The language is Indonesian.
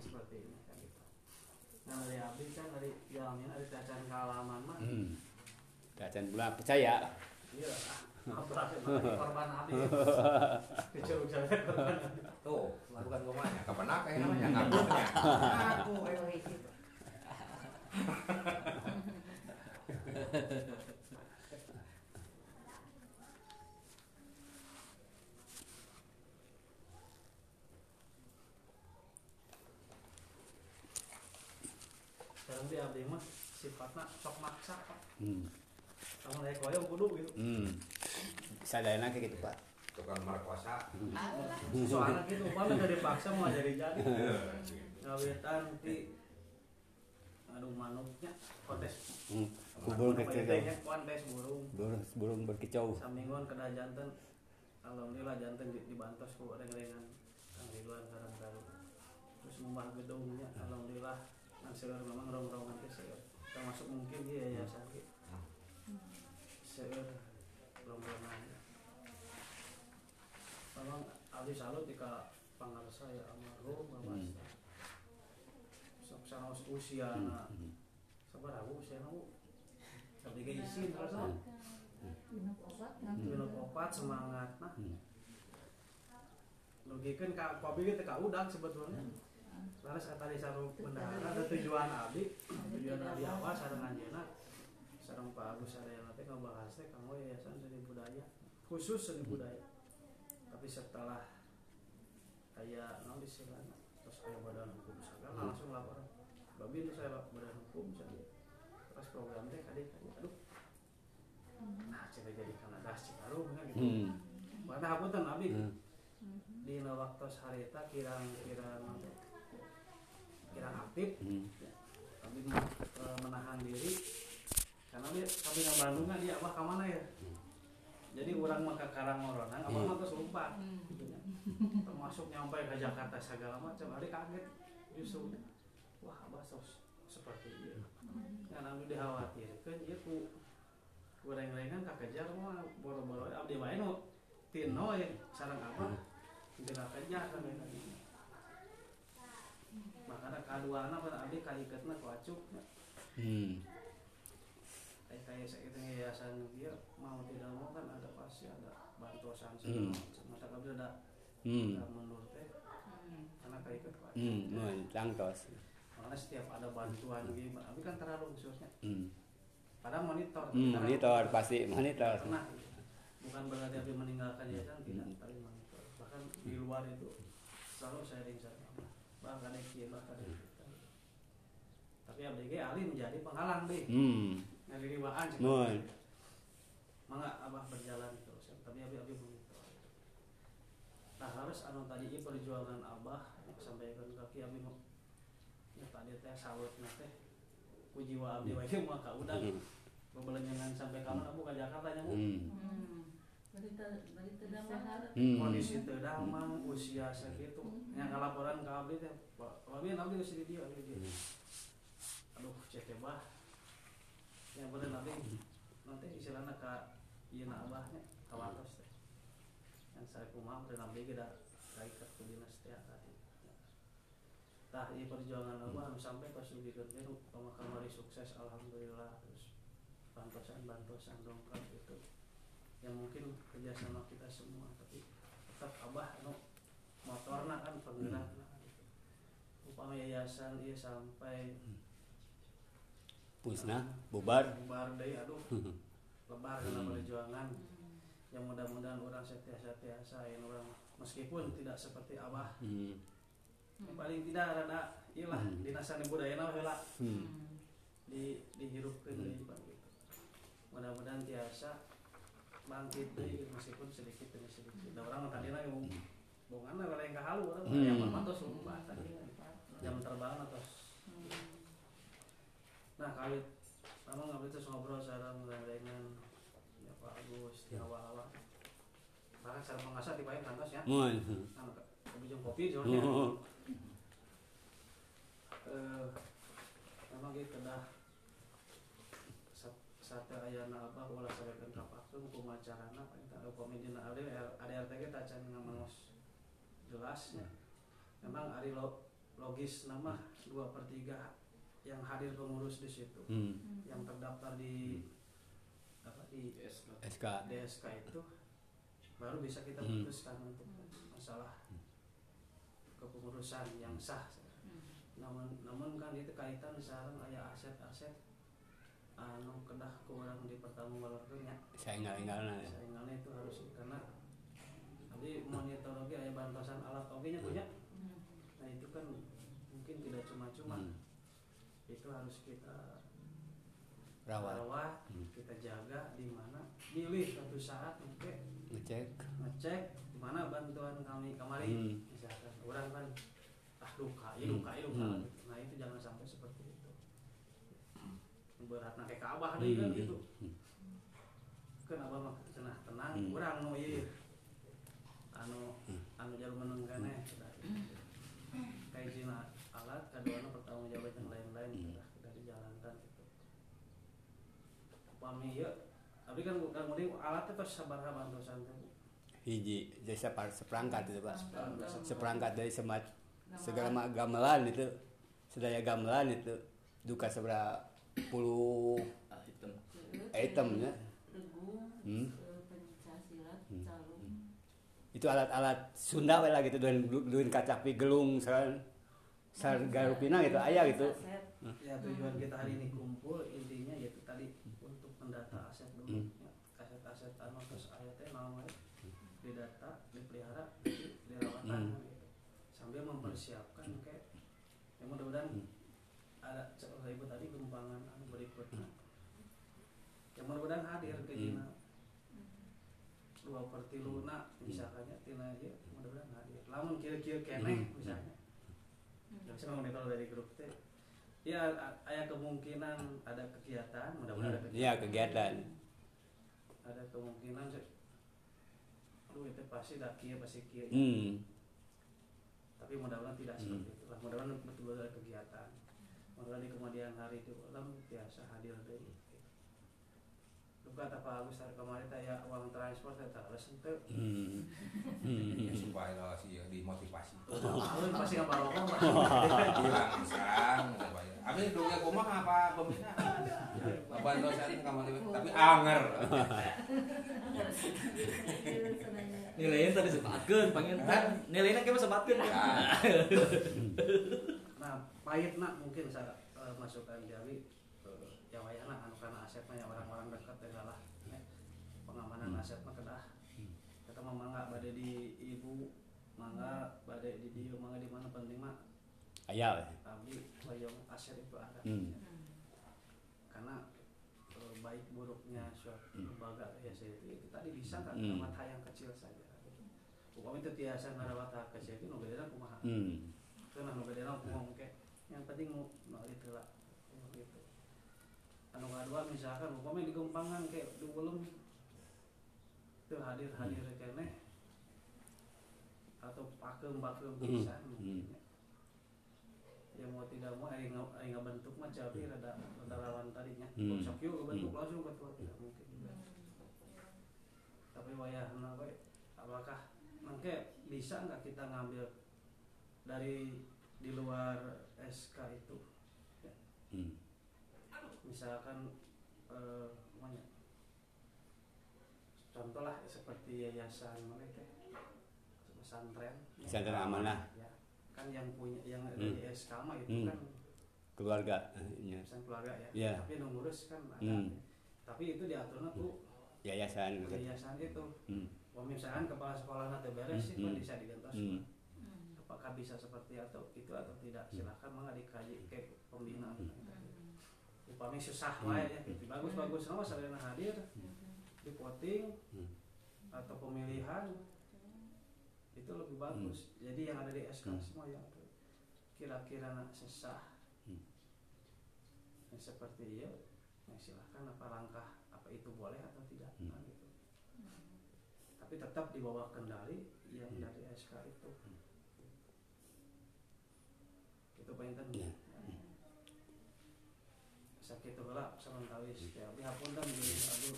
seperti ini kan gitu nah dari abdi kan dari jalannya dari tacan kalaman mah Hmm. Dan pula percaya. iya ah korban abdi dicurug sampai korban Tuh, lakukan gomanya. Kapan apa ya namanya? Ngakunya. Ngaku, ayo gitu. sekarang dia mah sifatnya sok maksa Pak. Hmm. kamu naik koyong kudu gitu Hmm. Sadayana kayak gitu, Pak. Tukang merkosa. soalnya gitu umpamanya dari paksa mau jadi jadi Iya. ngawitan ti aduh manuknya kontes Hmm. Kubur kecil. Kontes burung Burung burung berkicau. samingon kena jantan alhamdulillah jantan di- dibantos ku reng-rengan kang Ridwan karang karu terus rumah gedungnya alhamdulillah seueur memang rong-rongan teh seueur termasuk mungkin dia yayasan ge seueur rong-rongan memang abdi salut jika pangarsa ya almarhum bapak Hmm. sok sanaos usia Hmm. na sabaraha usia na bu. Abdi ge isin terus. Na minum obat minum obat semangat nah. Hmm. logikeun ka kopi ge teh ka udag sebetulnya Laras kata di sarung bendahara ada tujuan abdi tujuan abdi awal sareng anjeunna sareng Pak Agus Sarayana teh ngabahas teh kanggo yayasan seni budaya khusus seni budaya. Tapi setelah kayak naon istilahna terus aya badan hukum segala langsung laporan babi itu saya badan hukum saja terus program teh kade kade aduh. Nah coba jadi karena das citarum kan gitu. Hmm. Mana hapunten abdi Hmm. di waktu harita kirang-kirang kirang aktif Hmm. kami eh, menahan diri. Karena dia kami nggak Bandung kan dia abah ke mana ya? Jadi orang mah ke Karangoronan abah Hmm. mah terus lupa gitu ya. termasuk nyampe ke Jakarta segala macam hari kaget justru wah abah sos seperti itu kan abdi dikhawatirkan dia ku goreng-gorengan kakejar mah boro-boro abdi nu tino ya sareng abah tidak kejar kan ya. Makanya kaduana pada abdi kaiketna ku acuk Hmm. kayak kayak sekitar yayasan dia mau tidak mau kan ada pasti ada bantuan Hmm. masa kabel ada Hmm. ada menurut teh karena kaiket ku acuk Hmm. Mun tangtos. makanya setiap ada bantuan gitu tapi kan terlalu khususnya Hmm. pada monitor Hmm, monitor pasti monitor. pernah bukan berarti abdi meninggalkan yayasan tidak Hmm. tapi monitor bahkan di luar itu selalu saya ring bahkan kieu bahkan tapi abdi ge alih menjadi penghalang deh Hmm. dari riwaan Mun. mangga abah berjalan terus tapi abi abi monitor nah harus anu tadi ieu perjuangan abah sampaikan kaki abi mau ya tadi teh sawut teh. Ku jiwa abdi wae mah ka udang. Hmm. bebelengan sampai kamu abu ka Jakarta nya Bu. Hmm. berita berita damai Hmm. kondisi teu damang usia sakitu yang laporan ke abdi teh abdi geus di dieu abdi di dieu. aduh cek teh bah. Yang bener nanti nanti istilahnya ka ieu na abahnya kawantos teh. Yang saya kumaha dan abdi ge da ku dinas teh tadi. Tah ieu perjuangan abah anu sampai pas sugikeun teh nu kamari sukses alhamdulillah terus bantosan bantosan dongkrak itu yang mungkin kerjasama kita semua tapi tetap abah anu motorna kan penggerakna gitu. upama yayasan iya sampai Pusna bubar. bubar deui aduh lebar karena perjuangan yang mudah-mudahan orang setia-setiasa yang orang meskipun tidak seperti abah Hmm. yang paling tidak rada iyalah Hmm. dinasani budaya na heula Hmm. di dihirupkeun Hmm. Pak, gitu. mudah-mudahan tiasa bangkit deui meskipun sedikit demi sedikit da urang tadi na yang bongan na yang kahalu urang Hmm. yang mah tos lupa tadi jam terbang atau nah kali memang nggak itu ngobrol secara dengan ya Pak Agus di awal-awal. Bahkan secara mengasah di payung kantos ya. Mun. nah kebijung kopi soalnya Oh. eh memang gitu dah Sat- sate ayana abah ulah sarekeun kapakeun kumacarana paling teu komedina ari ada RTG tacan ngamos jelas ya. memang ari lo logis nama dua per tiga yang hadir pengurus di situ Hmm. yang terdaftar di apa di SK. DSK itu baru bisa kita Hmm. putuskan untuk masalah kepengurusan yang sah. Namun namun kan itu kaitan sekarang aya aset-aset anu kedah kurang di pertanggungjawabnya Saya ingal-ingalna. saingannya itu harus karena nanti monitor oke aya bantasan alat oke nya punya nah itu kan mungkin tidak cuma-cuma Hmm. itu harus kita Rawat. rawat Hmm. kita jaga di mana pilih suatu saat oke Ngecek. ngecek di mana bantuan kami kemarin Hmm. misalkan orang kan ah duka ya Hmm. duka ya duka Hmm. nah itu jangan sampai seperti itu berat kayak kabah deh kan Hmm. gitu kan abah mah cenah tenang Hmm. urang nu ieu anu jalur meneng keneh kayak jina alat kaduana pertanggung jawab yang lain-lain Hmm. sudah sudah dijalankan gitu upami ieu tapi kan kan mending alatnya pas sabar bantuan teh Hiji jasa par seperangkat itu pak. Seperangkat. Dari semat segala ma- gamelan itu sedaya gamelan itu duka seberapa puluh itemnya. Tegung, Hmm. eh, pencasilat, Hmm. calung. Itu alat-alat Sunda lah gitu dan duin kacapi gelung sar sar garupina gitu aya gitu ya tujuan kita hari ini kumpul intinya yaitu tadi untuk mendata aset dulu Hmm. ya. aset-aset anu terus ayatnya we didata dipelihara di- dirawatan Hmm. gitu. sambil mempersiapkan kayak ya mudah-mudahan Hmm. ada cerita ibu tadi gempangan anu berikutnya yang mudah-mudahan hadir ke Hmm. Dua per tiluna misalkannya tina aja mudah-mudahan hadir lamun kira-kira keneh Hmm. misalnya. Nggak bisa monitor dari grup teh. Ya ada kemungkinan ada kegiatan mudah-mudahan ada Iya kegiatan. Ada kemungkinan aduh itu pasti dah kia pasti kia. Hmm. tapi mudah-mudahan tidak Hmm. seperti itu lah mudah-mudahan betul-betul ada kegiatan. Mudah-mudahan di kemudian hari itu ulang biasa hadir dari Luka kata Pak Agus hari kemarin ya uang transport saya tak harus ente Hmm. Ya, supaya lah sih ya, dimotivasi. Alun pasti nggak barokah Pak. bilang supaya amin dongnya kumaha apa pembina Bapak dosen kamar tapi anger. Nilainya tadi sebatkeun pengen kan nilainya kayak sebatkeun. Ya, Nah, pahit nak mungkin saya eh, masukkan Jawi. eh, ya wayana anu karena asetnya ya orang-orang dekat ya lah ya. pengamanan Hmm. aset mah kedah kita mah mangga bade di ibu mangga bade di dia mangga di mana penting mah aya we. abdi hoyong aset itu ada Hmm. karena eh, baik buruknya suatu Hmm. lembaga ya saya tadi bisa nggak Hmm. rawat hal yang kecil saja Upama itu tiasa ngarawat hal kecil itu nobedana kumaha Hmm. karena nu bedana ngomong kayak yang penting mau itu lah gitu anu kedua misalkan umpamanya di gempangan kayak di belum itu hadir hadir kene atau pakem pakem Hmm. bisa Hmm. ya mau tidak mau aing aing bentuk mah jadi rada rada lawan tadinya Hmm. sok yuk bentuk Hmm. langsung betul tidak mungkin juga tapi wayahna we apakah mangke bisa nggak kita ngambil dari di luar SK itu Hmm. Misalkan eh namanya contoh lah seperti yayasan mereka pesantren Pesantren amanah. ya kan yang punya yang Hmm. di SK mah itu Hmm. kan keluarga pesan keluarga ya Iya. tapi yang ngurus kan ada Hmm. tapi itu diaturnya tuh yayasan gitu. yayasan itu Hmm. Wah, misalkan kepala sekolah nanti beres sih kan Hmm. bisa digantos Hmm. apakah bisa seperti atau itu atau tidak silahkan mah dikaji ke pembina upami susah Hmm. wae ya gitu. bagus bagus nama sarana hadir di voting Hmm. atau pemilihan itu lebih bagus jadi yang ada di SK Hmm. semua yang tuh kira-kira nak sesah Hmm. yang seperti ya ya silahkan apa langkah apa itu boleh atau tidak Hmm. Nah, gitu. tapi tetap di bawah kendali yang Hmm. dari SK itu itu paling Ya. Penting sakit itu lah sementara ya. Bihapun kan aduh